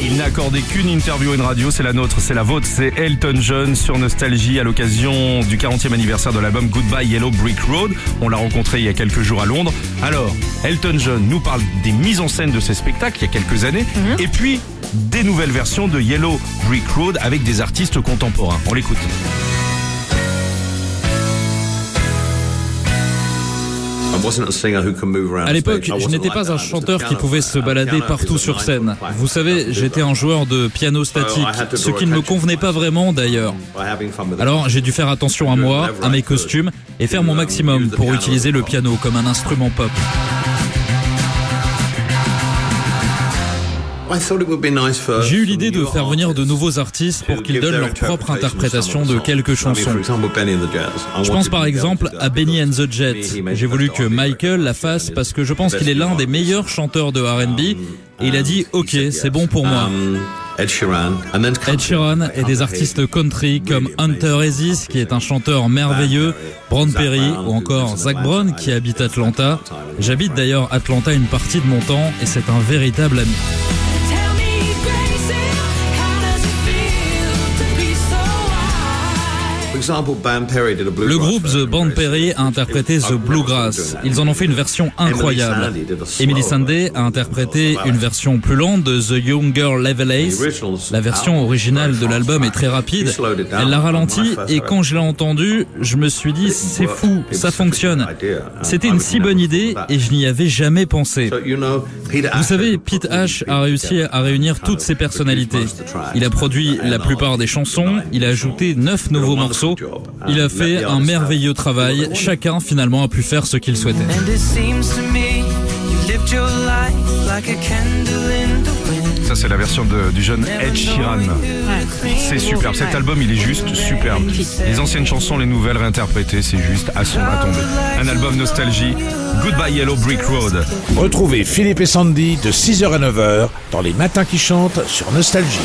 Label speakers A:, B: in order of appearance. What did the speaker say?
A: Il n'a accordé qu'une interview à une radio, c'est la nôtre, c'est la vôtre, c'est Elton John sur Nostalgie à l'occasion du 40e anniversaire de l'album Goodbye Yellow Brick Road. On l'a rencontré il y a quelques jours à Londres. Alors, Elton John nous parle des mises en scène de ses spectacles il y a quelques années et puis des nouvelles versions de Yellow Brick Road avec des artistes contemporains. On l'écoute.
B: À l'époque, je n'étais pas un chanteur qui pouvait se balader partout sur scène. Vous savez, j'étais un joueur de piano statique, ce qui ne me convenait pas vraiment d'ailleurs. Alors j'ai dû faire attention à moi, à mes costumes, et faire mon maximum pour utiliser le piano comme un instrument pop. J'ai eu l'idée de faire venir de nouveaux artistes pour qu'ils donnent leur propre interprétation de quelques chansons. Je pense par exemple à Benny and the Jets. J'ai voulu que Michael la fasse parce que je pense qu'il est l'un des meilleurs chanteurs de R&B et il a dit OK, c'est bon pour moi.
C: Ed Sheeran,
B: Ed Sheeran et des artistes country comme Hunter Ezis qui est un chanteur merveilleux, Brown Perry ou encore Zach Brown qui habite Atlanta. J'habite d'ailleurs Atlanta une partie de mon temps et c'est un véritable ami. Le groupe The Band Perry a interprété The Bluegrass. Ils en ont fait une version incroyable. Emily Sandé a interprété une version plus lente de The Young Girl Level Ace. La version originale de l'album est très rapide. Elle l'a ralenti et quand je l'ai entendu, je me suis dit c'est fou, ça fonctionne. C'était une si bonne idée et je n'y avais jamais pensé. Vous savez, Pete Ash a réussi à réunir toutes ses personnalités. Il a produit la plupart des chansons, il a ajouté neuf nouveaux morceaux. Il a fait un merveilleux travail. Chacun finalement a pu faire ce qu'il souhaitait.
A: Ça c'est la version de- du jeune Ed Sheeran. C'est superbe, cet album il est juste superbe. Les anciennes chansons, les nouvelles réinterprétées, c'est juste à son à tomber. Un album nostalgie, Goodbye Yellow Brick Road.
D: Retrouvez Philippe et Sandy de 6h à 9h dans les matins qui chantent sur
E: nostalgie.